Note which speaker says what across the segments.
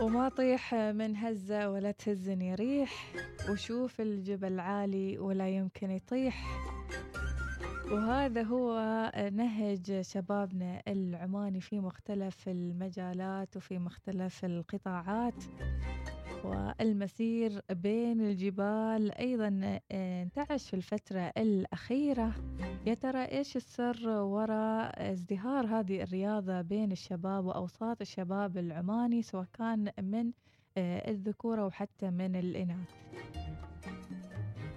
Speaker 1: وما طيح من هزة ولا تهزني ريح وشوف الجبل عالي ولا يمكن يطيح. وهذا هو نهج شبابنا العماني في مختلف المجالات وفي مختلف القطاعات. والمسير بين الجبال أيضا انتعش في الفترة الأخيرة. يا ترى إيش السر وراء ازدهار هذه الرياضة بين الشباب وأوساط الشباب العماني سواء كان من الذكورة وحتى من الإناث؟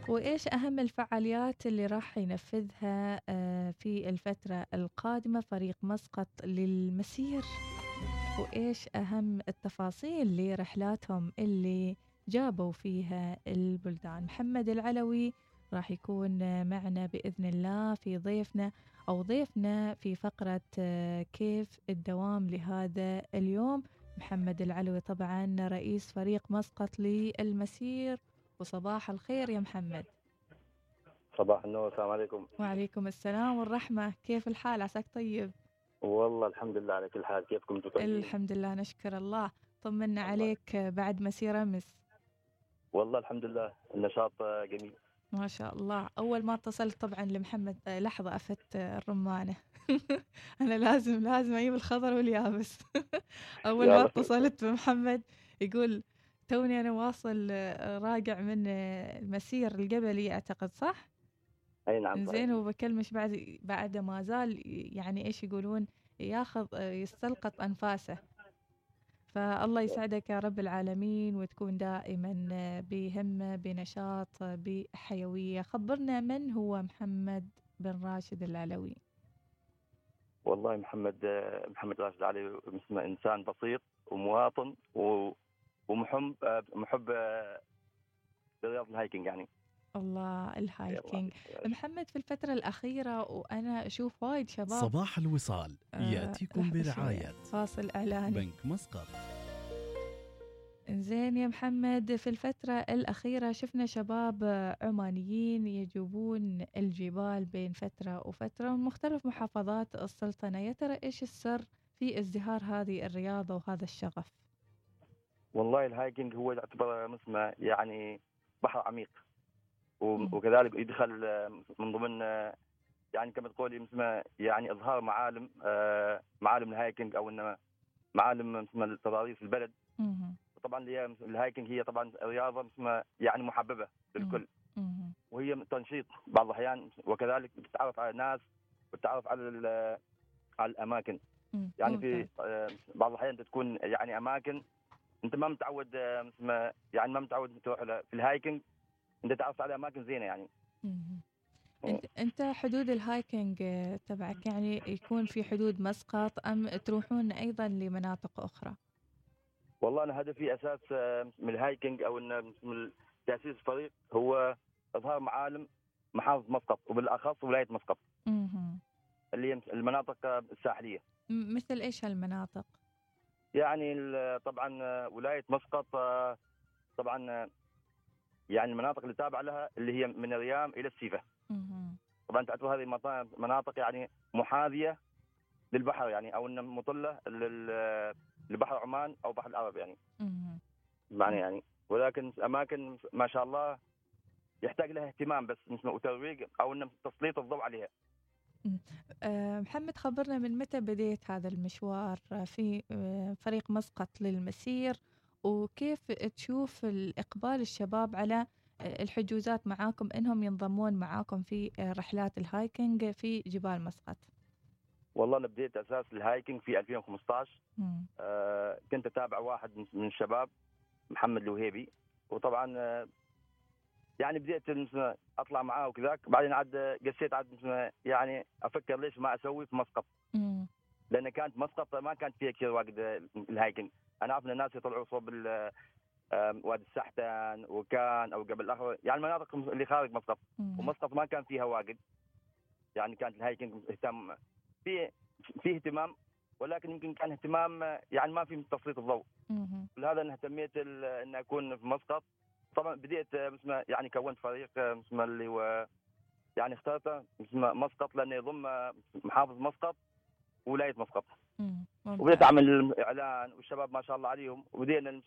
Speaker 1: وإيش أهم الفعاليات اللي راح ينفذها في الفترة القادمة فريق مسقط للمسير؟ وإيش أهم التفاصيل لرحلاتهم اللي جابوا فيها البلدان. محمد العلوي راح يكون معنا بإذن الله في ضيفنا أو ضيفنا في فقرة كيف الدوام لهذا اليوم. محمد العلوي طبعا رئيس فريق مسقط للمسير. وصباح الخير يا محمد.
Speaker 2: صباح النور السلام عليكم.
Speaker 1: وعليكم السلام والرحمة. كيف الحال؟ عساك طيب؟
Speaker 2: والله الحمد لله على كل حال. كيفكم أنتم
Speaker 1: الحمد لله نشكر الله. طمنا عليك بعد مسير أمس
Speaker 2: والله الحمد لله النشاط جميل.
Speaker 1: ما شاء الله. أول ما اتصلت طبعا لمحمد لحظة أفت الرمانة. أنا لازم لازم أجيب الخضر واليابس. أول ما اتصلت بمحمد يقول توني أنا واصل راجع من المسير الجبلي أعتقد صح؟
Speaker 2: أي نعم
Speaker 1: زين وبكلمش بعد بعد ما زال يعني إيش يقولون ياخذ يستلقط أنفاسه. فالله يسعدك يا رب العالمين وتكون دائما بهمه بنشاط بحيوية. خبرنا من هو محمد بن راشد العلوي.
Speaker 2: والله محمد محمد راشد العلوي اسمه إنسان بسيط ومواطن ومحب محب لرياضه ال hiking يعني.
Speaker 1: الله ال hiking محمد في الفترة الأخيرة وأنا أشوف وايد شباب
Speaker 3: صباح الوصال. يأتيكم برعاية.
Speaker 1: فاصل إعلاني
Speaker 3: بنك مسقط.
Speaker 1: زين يا محمد في الفترة الأخيرة شفنا شباب عمانيين يجوبون الجبال بين فترة وفترة من مختلف محافظات السلطنة. يا ترى إيش السر في ازدهار هذه الرياضة وهذا الشغف؟
Speaker 2: والله ال hiking هو يعتبر مثل يعني بحر عميق. وكذلك يدخل من ضمن يعني كما تقولي مثل يعني إظهار معالم معالم ال hiking أو إنما معالم مثل تضاريس البلد. طبعا ال hiking هي طبعا رياضة مثل يعني محببة للكل وهي تنشيط بعض الأحيان وكذلك بتتعرف على الناس وتتعرف على على الأماكن. يعني في بعض الأحيان تكون يعني أماكن أنت ما متعود يعني ما متعود تروح في ال hiking. انت تعرف على اماكن زينة يعني
Speaker 1: انت انت حدود ال hiking تبعك يعني يكون في حدود مسقط أم تروحون أيضا لمناطق أخرى؟
Speaker 2: والله أنا هدفي أساس من الهايكنج أو من تأسيس الفريق هو إظهار معالم محافظة مسقط وبالأخص ولاية مسقط. اللي هي المناطق الساحلية.
Speaker 1: مثل إيش هالمناطق؟
Speaker 2: يعني طبعا ولاية مسقط طبعا يعني المناطق اللي تابعة لها اللي هي من الريام إلى السيفة. طبعا تعتبر هذه مناطق يعني محاذية للبحر يعني أو إنها مطلة لبحر عمان أو بحر العرب يعني. معنى يعني ولكن أماكن ما شاء الله يحتاج لها اهتمام بس وترويج أو إنه تسليط الضوء عليها.
Speaker 1: محمد خبرنا من متى بديت هذا المشوار في فريق مسقط للمسير وكيف تشوف الإقبال الشباب على الحجوزات معاكم؟ إنهم ينضمون معاكم في رحلات ال hiking في جبال مسقط.
Speaker 2: والله أنا بديت أساس ال hiking في 2015 آه كنت أتابع واحد من الشباب محمد الوهيبي. وطبعا آه يعني بديت أطلع معاه وكذاك. بعدين عاد قسيت عاد يعني أفكر ليش ما أسوي في مسقط. لأن كانت مسقط ما كانت فيها كثير واجد ال hiking. أنا أعرف إن الناس يطلعوا صوب وادي السحتان وكان أو قبل الآخر يعني المناطق اللي خارج مسقط ومسقط ما كان فيها واجد. يعني كانت ال hiking اهتم في في اهتمام ولكن يمكن كان اهتمام يعني ما في تسليط الضوء. لهذا أنا اهتميت إن أكون في مسقط طبعا بديت اسمه يعني كونت فريق اسمه اللي هو يعني اخترته مسقط لأنه يضم محافظ مسقط ولاية مسقط وبديت اعمل اعلان والشباب ما شاء الله عليهم. وبدينا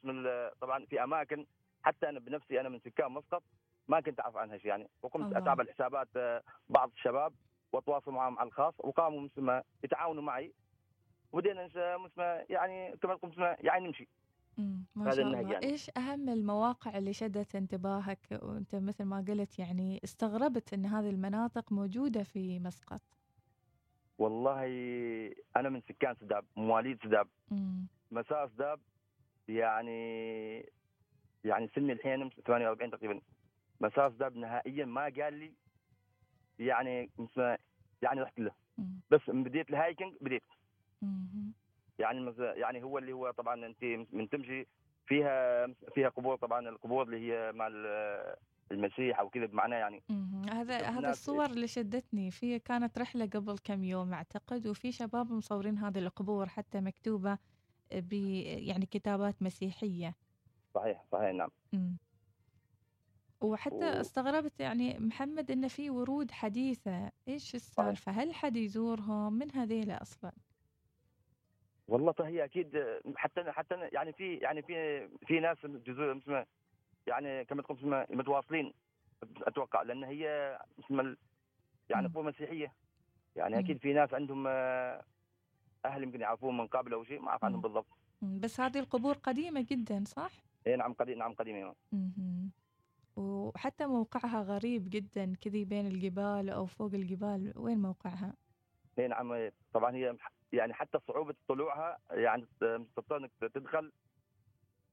Speaker 2: طبعا في أماكن حتى أنا بنفسي أنا من سكان مسقط ما كنت أعرف عنها شيء يعني. وقمت أتابع الحسابات آه، بعض الشباب وأتواصل معهم على الخاص وقاموا مثل يتعاونوا معي. وبدينا مثل يعني كما نقول يعني نمشي.
Speaker 1: ما شاء الله. يعني. إيش أهم المواقع اللي شدت انتباهك؟ وأنت مثل ما قلت يعني استغربت إن هذه المناطق موجودة في مسقط.
Speaker 2: والله أنا من سكان سداب مواليد سداب. مساء سداب يعني يعني سني الحين 48 تقريبا. مساء سداب نهائيا ما قال لي يعني يعني رحت له. بس بديت الهايكنج بديت. يعني يعني هو اللي هو طبعا انت من تمشي فيها فيها قبور طبعا القبور اللي هي مع المسيح أو كذا بمعنى يعني
Speaker 1: هذا هذا الصور اللي شدتني. في كانت رحلة قبل كم يوم أعتقد وفي شباب مصورين هذه القبور حتى مكتوبة ب يعني كتابات مسيحية.
Speaker 2: صحيح صحيح نعم. مم.
Speaker 1: وحتى و... استغربت يعني محمد إنه في ورود حديثة. إيش السالفة؟ هل حد يزورهم؟ من هذيلا أصلا
Speaker 2: والله هي أكيد. حتى حتى يعني في يعني في في ناس جزء يعني كما تقول متواصلين أتوقع لأن هي يعني قوة مسيحية. يعني أكيد في ناس عندهم آه، أهل يمكن يعرفون من قبل أو شيء ما أعرف عنهم بالضبط.
Speaker 1: بس هذه القبور قديمة جدا صح؟
Speaker 2: اي نعم قديم نعم قديمة
Speaker 1: وحتى موقعها غريب جدا كذي بين الجبال أو فوق الجبال وين موقعها؟
Speaker 2: اي نعم طبعا هي يعني حتى صعوبة طلوعها يعني تضطر إنك تدخل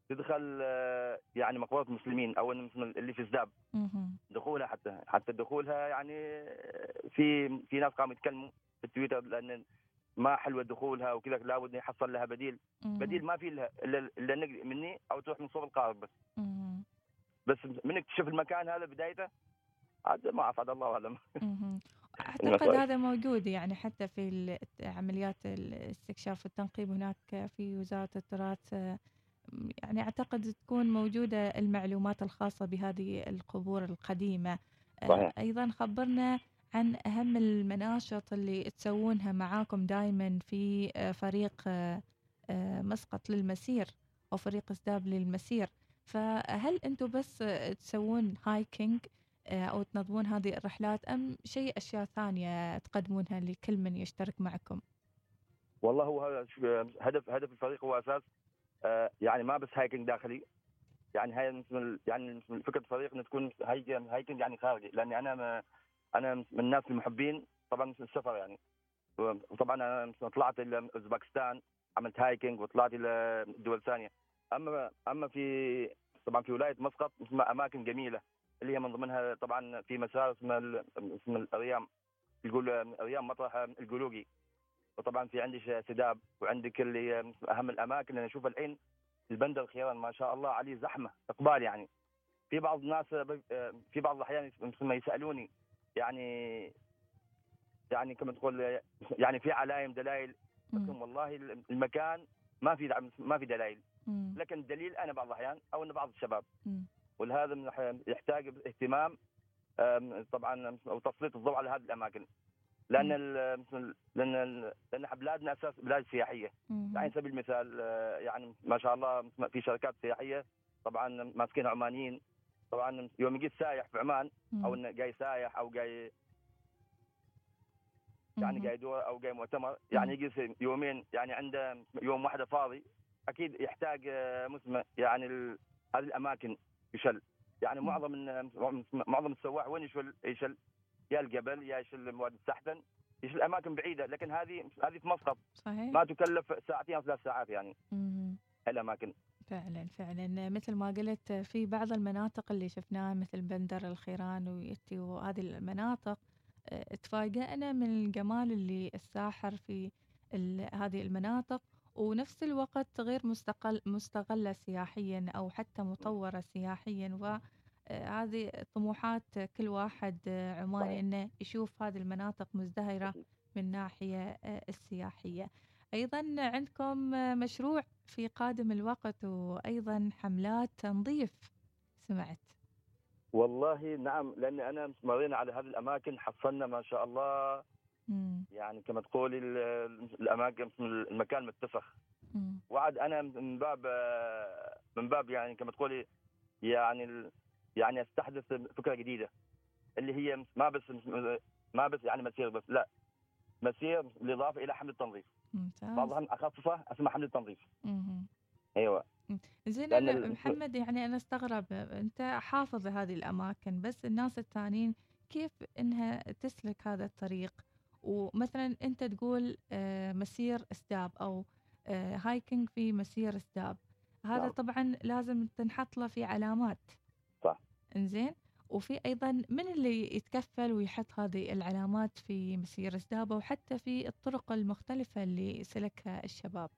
Speaker 2: تدخل يعني مقبرة المسلمين أو اللي في الزاب. دخولها حتى حتى دخولها يعني في في ناس قاموا يتكلموا في التويتر لأن ما حلوة دخولها وكذا لابد يحصل لها بديل. بديل ما في لها إلا مني أو تروح من صوب القارب بس. بس منك تشوف المكان هذا بدايته عاد ما اعرف عاد الله اعلم
Speaker 1: أعتقد هذا موجود يعني حتى في عمليات الاستكشاف والتنقيب هناك في وزارة التراث يعني أعتقد تكون موجودة المعلومات الخاصة بهذه القبور القديمة صحيح. أيضا خبرنا عن أهم المناشط اللي تسوونها معاكم دائما في فريق مسقط للمسير أو فريق أسداب للمسير فهل أنتم بس تسوون هايكينج آه، أو تنظمون هذه الرحلات أم شيء أشياء ثانية تقدمونها لكل من يشترك معكم؟
Speaker 2: والله هو هدف هدف الفريق هو أساس آه، يعني ما بس hiking داخلي يعني هاي يعني فكرة الفريق ان تكون hiking يعني خارجي لأني أنا أنا من الناس المحبين طبعا السفر يعني. وطبعا أنا طلعت إلى أوزبكستان عملت hiking وطلعت إلى دول ثانية. اما أما في طبعا في ولاية مسقط أماكن جميلة اللي هي من ضمنها طبعا في مسار اسمه اسمه الريام يقول ريام مطرح القلوقي وطبعا في عندي سداب وعندك اللي أهم الأماكن اللي نشوف الحين البندر خيرا ما شاء الله عليه زحمة إقبال يعني. في بعض الناس في بعض الأحيان ما يسألوني يعني يعني كما تقول يعني في علائم دلائل لكن والله المكان ما في ما في دلائل. لكن الدليل أنا بعض الأحيان أو إن بعض الشباب. ولهذا يحتاج اهتمام طبعا أو تسليط الضوء على هذه الأماكن. لأن لأن لأن بلادنا أساس بلاد سياحية. يعني سبيل المثال آه، يعني ما شاء الله في شركات سياحية طبعا ماسكينها عمانيين. طبعا يوم يجي سايح في عمان أو انه جاي سايح أو جاي يعني جاي دور أو جاي مؤتمر يعني يجلس يومين يعني عنده يوم واحدة فاضي أكيد يحتاج آه، مسمى يعني هذه الأماكن يشل. يعني معظم معظم السواح وين يشل؟ يشل يا الجبل يا مواد السحتن يشل اماكن بعيدة لكن هذه هذه في مسقط صحيح. ما تكلف ساعتين أو ثلاث ساعات يعني. الأماكن.
Speaker 1: فعلا فعلا. مثل ما قلت في بعض المناطق اللي شفناها مثل بندر الخيران ويتي وهذه المناطق آه، تفاجأنا من الجمال اللي الساحر في هذه المناطق ونفس الوقت غير مستقل مستغلة سياحيا أو حتى مطورة سياحيا وهذه طموحات كل واحد عماني أنه يشوف هذه المناطق مزدهرة من ناحية السياحية. أيضا عندكم مشروع في قادم الوقت وأيضا حملات تنظيف سمعت؟
Speaker 2: والله نعم لأن أنا مرينا على هذه الأماكن حصلنا ما شاء الله. يعني كما تقولي الأماكن المكان متسخ وعد أنا من باب من باب يعني كما تقولي يعني يعني أستحدث فكرة جديدة اللي هي ما بس ما بس يعني مسير بس لا مسير بالإضافة إلى حمل التنظيف. ممتاز. بعضها أخففه اسمها حمل التنظيف. أيوه.
Speaker 1: زين أنا محمد يعني أنا أستغرب أنت حافظ هذه الأماكن بس الناس الثانيين كيف إنها تسلك هذا الطريق؟ ومثلا أنت تقول آه، مسير استاب أو هايكنج في مسير استاب هذا نعم. طبعا لازم تنحط له في علامات. إنزين. وفي أيضا من اللي يتكفل ويحط هذه العلامات في مسير استابه وحتى في الطرق المختلفة اللي سلكها الشباب.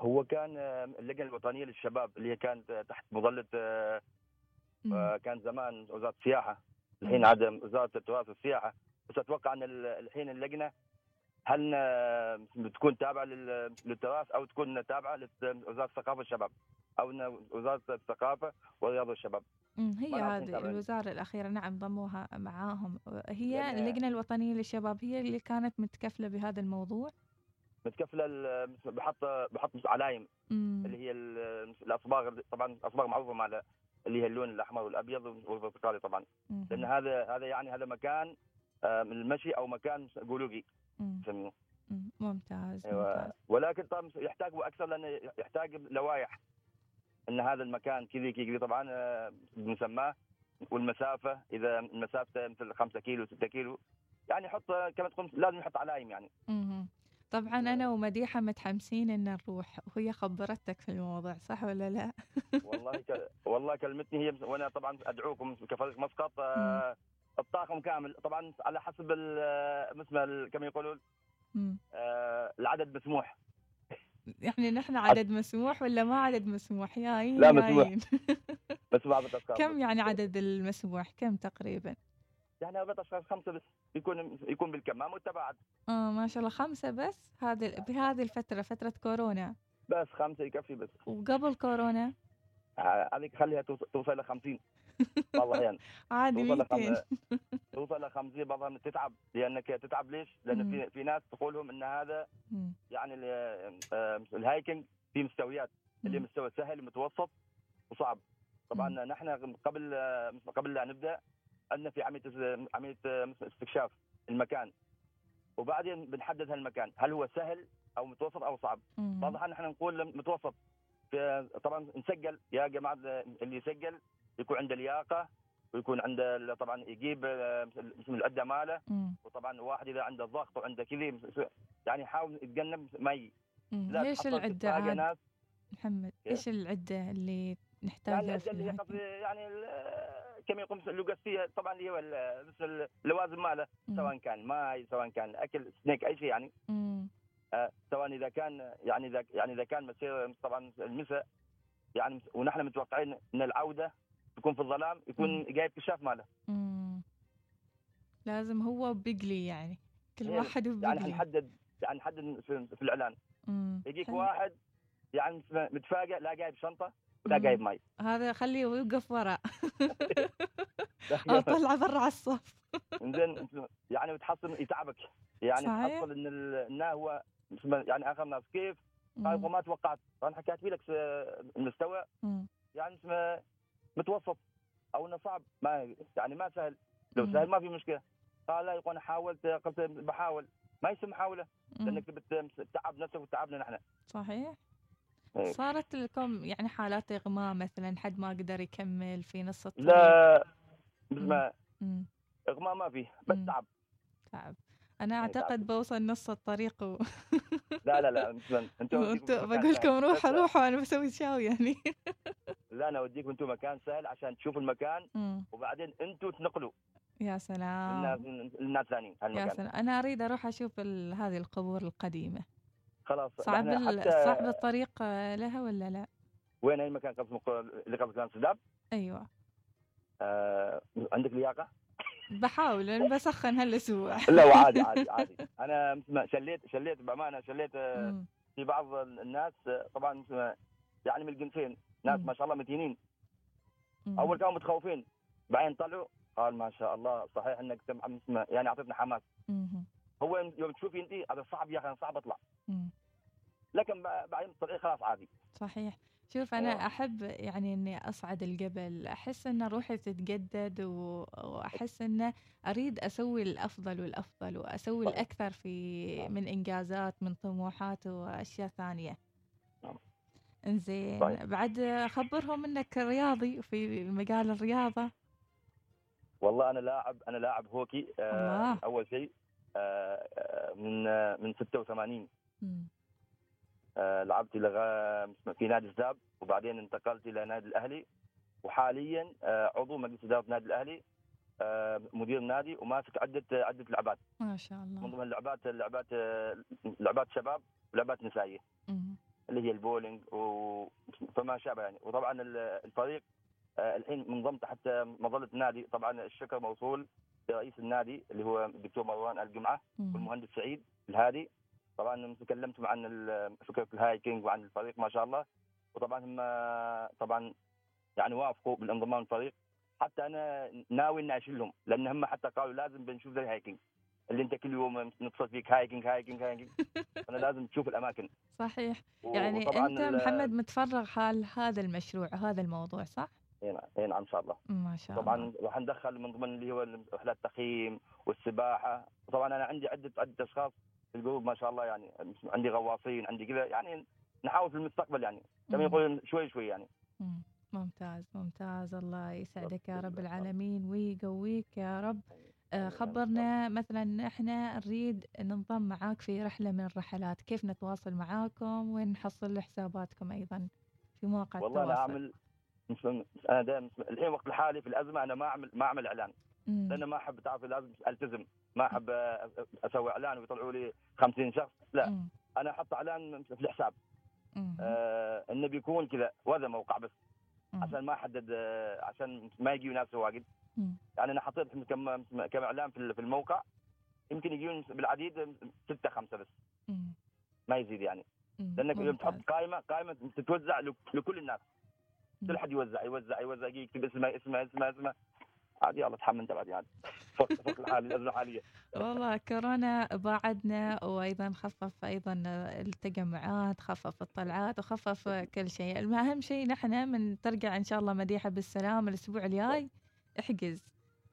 Speaker 2: هو كان اللجنة الوطنية للشباب اللي كانت تحت مظلة آه، كان زمان وزارة السياحة الحين عدم وزارة التراث والسياحة. بس أتوقع إن الحين اللجنة هل بتكون تابعة للتراث أو تكون تابعة لوزارة الثقافة والشباب أو وزارة الثقافة والرياضه والشباب.
Speaker 1: هي هذه الوزارة الأخيرة نعم ضموها معاهم. هي يعني اللجنة الوطنية للشباب هي اللي كانت متكفلة بهذا الموضوع؟
Speaker 2: متكفلة بحط بحط علايم اللي هي الأصباغ طبعا أصباغ معروفة مع اللي هي اللون الأحمر والأبيض والبرتقالي طبعا. لأن هذا هذا يعني هذا مكان المشي أو مكان جيولوجي
Speaker 1: ممتاز أيوة. ممتاز.
Speaker 2: ولكن طبعا يحتاج أكثر لأنه يحتاج لوائح. إن هذا المكان كذي كذي طبعا بنسماه والمسافة إذا المسافه مثل 5 كيلو 6 كيلو. يعني حط كما تقول لازم يحط علائم يعني.
Speaker 1: طبعا أنا ومديحة متحمسين إن نروح. وهي خبرتك في الموضوع صح ولا لا؟
Speaker 2: والله ك... والله كلمتني هي وأنا طبعا أدعوكم كفريق مسقط آه الطاقم كامل. طبعا على حسب مثل كما يقولون؟ آه العدد مسموح.
Speaker 1: يعني نحن عدد مسموح ولا ما عدد مسموح؟ يا عين
Speaker 2: لا مسموح.
Speaker 1: مسموح كم يعني عدد المسموح؟ كم تقريبا؟
Speaker 2: يعني أربع اشخاص خمسة بس يكون يكون بالكمام والتباعد
Speaker 1: آه ما شاء الله خمسة بس؟ هذه بهذه الفترة فترة كورونا.
Speaker 2: بس خمسة يكفي بس.
Speaker 1: وقبل كورونا؟
Speaker 2: هذيك خليها توصل ل 50 والله يعني.
Speaker 1: عادي 200
Speaker 2: توصل ل 50 بعضها تتعب. لأنك تتعب ليش؟ لأن في في ناس تقول لهم إن هذا يعني الهايكنج في مستويات. اللي مستوى سهل متوسط وصعب. طبعا نحن قبل قبل لا نبدأ عندنا في عملية عملية استكشاف المكان. وبعدين بنحدد هالمكان. هل هو سهل أو متوسط أو صعب؟ بعض نحن نقول متوسط. طبعا نسجل يا جماعة اللي يسجل يكون عنده لياقة ويكون عنده طبعا يجيب اسم العده ماله. وطبعا واحد إذا عنده ضغط وعنده كذي يعني يحاول يتجنب مي
Speaker 1: ليش العدة عاد؟ محمد إيش العدة اللي نحتاجها
Speaker 2: يعني العدة اللي هي يعني كما يقوم اللوغاسيه طبعا اللي هو مثل اللوازم ماله سواء كان ماي سواء كان أكل سنيك أي شيء يعني. آه سواء إذا كان يعني إذا يعني إذا كان مسير طبعا المساء يعني ونحن متوقعين إن العودة تكون في الظلام يكون جايب كشاف ماله.
Speaker 1: مم. لازم هو بيقلي يعني كل إيه، واحد
Speaker 2: وبيقلي يعني نحدد يعني نحدد في الإعلان. يجيك واحد يعني متفاجئ لا جايب شنطة ولا جايب مي
Speaker 1: هذا خليه يوقف وراء أو طلع برا على الصف.
Speaker 2: زين يعني بتحصل يتعبك. يعني تحصل إن هو يعني آخر ناس. كيف؟ قال ما توقعت؟ أنا حكيت لك المستوى يعني اسمه متوسط. أو إنه صعب. ما يعني ما سهل. لو سهل ما في مشكلة. قال لا يقول أنا حاولت قلت بحاول. ما يسمى محاولة. لأنك بتتعب نفسك وتعبنا نحن.
Speaker 1: صحيح. إيه. صارت لكم يعني حالات إغماء مثلا؟ حد ما قدر يكمل في نص الطريق؟
Speaker 2: لا. ما إغماء ما في بس تعب.
Speaker 1: تعب. أنا إيه، أعتقد بوصل نص الطريق و...
Speaker 2: لا لا لا
Speaker 1: أنتم بقول لكم روحوا روحوا أنا بسوي شاو يعني.
Speaker 2: لا أنا أوديكم أنتم مكان سهل عشان تشوفوا المكان وبعدين أنتم تنقلوا.
Speaker 1: يا سلام.
Speaker 2: الناس الثانيين
Speaker 1: يا سلام. أنا أريد أروح أشوف هذه القبور القديمة.
Speaker 2: خلاص
Speaker 1: صعب. صعب الطريق لها ولا لا؟
Speaker 2: وين أي مكان؟ قصدك اللي كان سداب؟
Speaker 1: أيوه.
Speaker 2: آه... عندك لياقة؟
Speaker 1: بحاول أنا بسخن هالأسبوع.
Speaker 2: لا وعادي عادي عادي. أنا شليت شليت بأمانة شليت آه، في بعض الناس آه، طبعا يعني من الجنسين. ناس ما شاء الله متينين. أول كانوا متخوفين. بعدين طلعوا قال ما شاء الله صحيح إنك يعني اعطيتنا حماس. هو يوم تشوفي انت هذا صعب يا أخي صعب أطلع. لكن بعدين الطريق خلاص عادي.
Speaker 1: صحيح. شوف أنا أوه. أحب يعني إني أصعد الجبل أحس إن روحي تتجدد وأحس إن أريد أسوي الأفضل والأفضل وأسوي طيب. الأكثر في من إنجازات من طموحات وأشياء ثانية نعم. إنزين طيب. بعد خبرهم إنك رياضي في مجال الرياضة
Speaker 2: والله أنا لاعب أنا لاعب هوكي آه أول شيء آه, آه، من آه من 86 آه لعبت في نادي الزاب وبعدين انتقلت إلى نادي الأهلي وحاليا آه عضو مجلس إدارة نادي الأهلي آه مدير نادي وماسك عدة عدة لعبات.
Speaker 1: ما شاء الله.
Speaker 2: من ضمن اللعبات لعبات آه، لعبات شباب ولعبات نسائية. اللي هي البولينج و... فما شابه يعني. وطبعا الفريق آه، الحين منضم تحت مظلة النادي طبعا الشكر موصول لرئيس النادي اللي هو الدكتور مروان الجمعة والمهندس سعيد الهادي. طبعا تكلمتم عن فكرة ال hiking وعن الفريق ما شاء الله. وطبعا هم طبعا يعني وافقوا بالانضمام للفريق حتى أنا ناوي إني أشيلهم لأن هم حتى قالوا لازم بنشوف زي ال hiking. اللي أنت كل يوم نتصل فيك hiking hiking hiking. أنا لازم تشوف الأماكن.
Speaker 1: صحيح. يعني أنت محمد متفرغ حال هذا المشروع هذا الموضوع صح؟
Speaker 2: إي نعم إي نعم إن شاء الله.
Speaker 1: ما شاء
Speaker 2: الله. طبعا راح ندخل من ضمن اللي هو رحلات التخييم والسباحة. طبعا أنا عندي عدة عدة أشخاص في ال group ما شاء الله يعني عندي غواصين عندي كذا يعني نحاول في المستقبل يعني. كما يقولون شوي شوي يعني.
Speaker 1: ممتاز ممتاز. الله يسعدك يا رب العالمين ويقويك يا رب. آه، خبرنا مثلا إحنا نريد ننضم معاك في رحلة من الرحلات. كيف نتواصل معاكم؟ وين نحصل حساباتكم أيضا في مواقع
Speaker 2: والله
Speaker 1: التواصل؟
Speaker 2: والله أنا اعمل أنا دائما الحين وقت الحالي في الأزمة أنا ما اعمل ما أعمل إعلان. لأن ما أحب تعرف لازم ألتزم. ما أحب أسوي إعلان ويطلعوا لي 50 شخص. لا مم. أنا أحط إعلان في الحساب. آه إنه بيكون كذا وهذا موقع بس. مم. عشان ما أحدد آه عشان ما يجي ناس واجد. يعني أنا حطيت كم كم إعلان في الموقع. يمكن يجون بالعديد ستة خمسة بس. مم. ما يزيد يعني. لأنك يوم تحط قائمة قائمة تتوزع لكل الناس. كل حد يوزع يوزع يوزع يكتب اسمه اسمه اسمه اسمه. عادي يلا تحمل انت بعد يعني. فوق
Speaker 1: والله كورونا باعدنا وأيضا خفف أيضا التجمعات خفف الطلعات وخفف كل شيء. اهم شيء نحن من ترجع إن شاء الله مديحة بالسلام الأسبوع الجاي. احجز.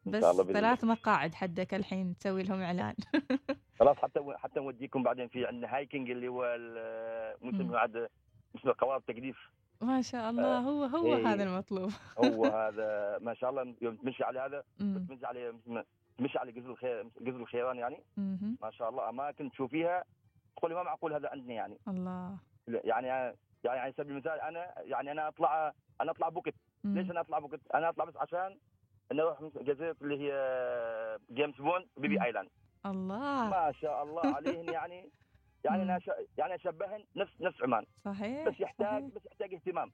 Speaker 1: بس ثلاث مقاعد حدك الحين تسوي لهم إعلان.
Speaker 2: خلاص حتى حتى نوديكم بعدين في عندنا هايكنج اللي هو الموسم بعد اسمه قوارب تجديف
Speaker 1: ما شاء الله. هو هو إيه. هذا المطلوب.
Speaker 2: هو هذا ما شاء الله. يوم تمشي على هذا تمشي على تمشي على جزر الخير جزر الخيران يعني. ما شاء الله. اماكن تشوفيها تقولي ما معقول هذا عندنا يعني.
Speaker 1: الله.
Speaker 2: يعني يعني على سبيل المثال أنا يعني أنا اطلع أنا أطلع بوكت ليش أنا أطلع بوكت؟ أنا أطلع بس عشان نروح جزيرة اللي هي جيمس بوند Phi Phi Island.
Speaker 1: الله.
Speaker 2: ما شاء الله عليهن يعني. يعني أنا يعني اشبهن نفس نفس عمان.
Speaker 1: صحيح
Speaker 2: بس يحتاج
Speaker 1: صحيح.
Speaker 2: بس يحتاج اهتمام.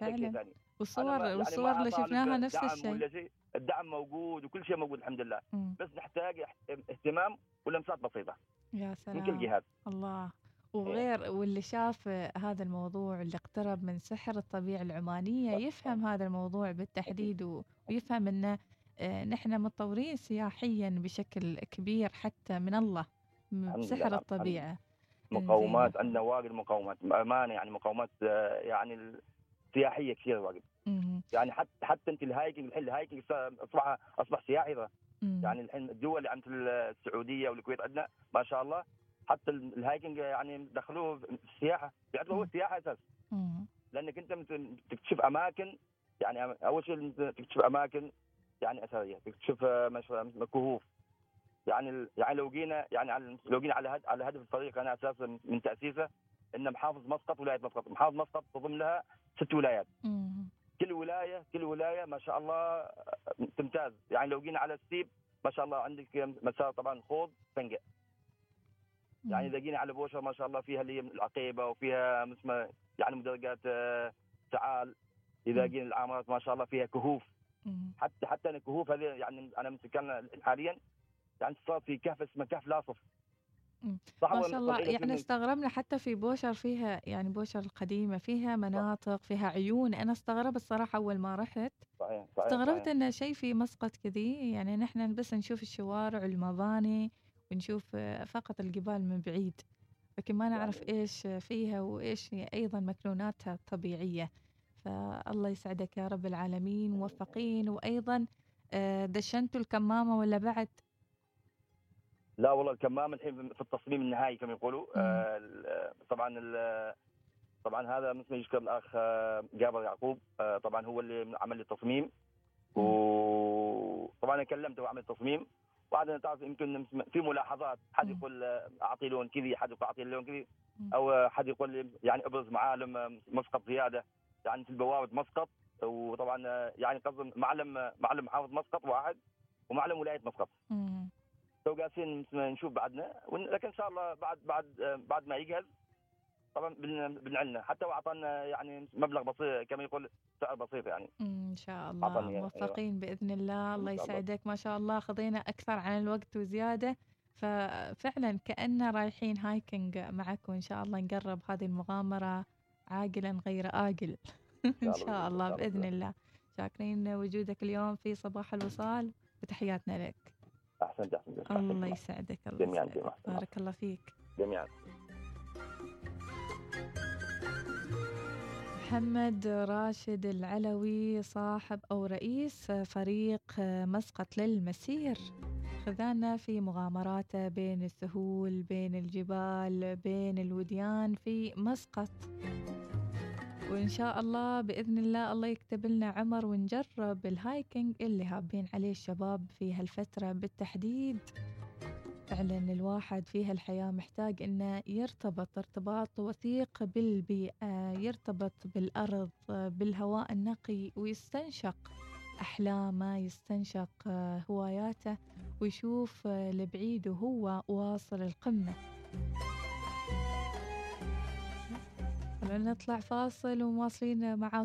Speaker 1: فعلا. والصور يعني والصور اللي شفناها نفس الشيء.
Speaker 2: شيء الدعم موجود وكل شيء موجود الحمد لله. مم. بس نحتاج اهتمام ولمسات بسيطة.
Speaker 1: يا سلام
Speaker 2: من كل جهات.
Speaker 1: الله. وغير واللي شاف هذا الموضوع اللي اقترب من سحر الطبيعة العمانية يفهم هذا الموضوع بالتحديد ويفهم إنه آه، نحن متطورين سياحيا بشكل كبير حتى من الله. بسحر الطبيعة.
Speaker 2: مقومات عندنا واجد مقومات امانه يعني مقومات آه، يعني سياحية كثير واجد. يعني حتى حتى أنت ال hiking الحين ال hiking اصبح أصبح سياحي يعني الحين الدول اللي مثل السعودية والكويت عندنا ما شاء الله حتى الهايكنج يعني دخلوه السياحة. بيعتبروه هو السياحة أساس. لأنك أنت تكتشف أماكن يعني أول شيء تكتشف أماكن يعني أثرية. تكتشف كهوف يعني يعني لو جينا يعني لو جينا على على هدف الفريق أنا أساسا من تأسيسه إن محافظ مسقط ولاية مسقط، محافظ مسقط تضم لها ست ولايات. كل ولاية كل ولاية ما شاء الله تمتاز، يعني لو جينا على السيب ما شاء الله عندك مسار طبعا خوض فنقة. يعني إذا جينا على بوشر ما شاء الله فيها اللي العقيبة وفيها اسمه يعني مدرجات آه، تعال. إذا جينا العمارات ما شاء الله فيها كهوف. حتى حتى الكهوف هذه يعني أنا من سكاننا حاليا يعني صار في كهف اسمه كهف لاصف
Speaker 1: صح ما شاء الله. يعني استغربنا حتى في بوشر فيها يعني بوشر القديمة فيها مناطق فيها عيون. أنا استغربت الصراحة أول ما رحت.
Speaker 2: صحيح صحيح
Speaker 1: استغربت صحيح. إن شيء في مسقط كذي. يعني نحن بس نشوف الشوارع والمباني ونشوف فقط الجبال من بعيد. لكن ما نعرف يعني إيش فيها وإيش أيضا مكنوناتها الطبيعية. فالله يسعدك يا رب العالمين موفقين. وأيضا آه، دشنتوا الكمامة ولا بعد؟
Speaker 2: لا والله الكمامة الحين في التصميم النهائي كما يقولوا. آه طبعا طبعا هذا مثل ما يشكر الأخ آه، جابر يعقوب. آه، طبعا هو اللي عمل لي التصميم وطبعا أنا كلمته وعمل التصميم. وبعدين تعرف يمكن في ملاحظات. حد يقول آه، أعطي لون كذي حد يقول أعطي لون كذي. أو حد يقول لي يعني أبرز معالم مسقط زيادة. يعني في البوابة مسقط. وطبعا يعني قصد معلم معلم محافظ مسقط واحد ومعلم ولاية مسقط. تو قاسين نشوف بعدنا لكن إن شاء الله بعد بعد بعد ما يجهز طبعا بنعلنا حتى واعطانا يعني مبلغ بسيط كما يقول سعر بسيط يعني.
Speaker 1: إن شاء الله. يعني موفقين أيوة. بإذن الله. الله يسعدك. ما شاء الله خذينا أكثر عن الوقت وزيادة. ففعلا كأننا رايحين هايكنج معك وإن شاء الله نقرب هذه المغامرة عاقلا غير آقل. إن شاء الله بإذن الله. شاكرين وجودك اليوم في صباح الوصال وتحياتنا لك.
Speaker 2: أحسنت أحسنت
Speaker 1: الله يسعدك الله جميعا جميعا. بارك الله فيك.
Speaker 2: جميعا.
Speaker 1: محمد راشد العلوي صاحب أو رئيس فريق مسقط للمسير. خذانا في مغامراته بين السهول بين الجبال بين الوديان في مسقط. وإن شاء الله بإذن الله الله يكتب لنا عمر ونجرب الهايكنج اللي هابين عليه الشباب في هالفترة بالتحديد. فعلا الواحد في هالحياة محتاج إنه يرتبط ارتباط وثيق بالبيئة يرتبط بالأرض بالهواء النقي ويستنشق أحلامه يستنشق هواياته ويشوف لبعيد وهو واصل القمة. نطلع فاصل ومواصلين معاكم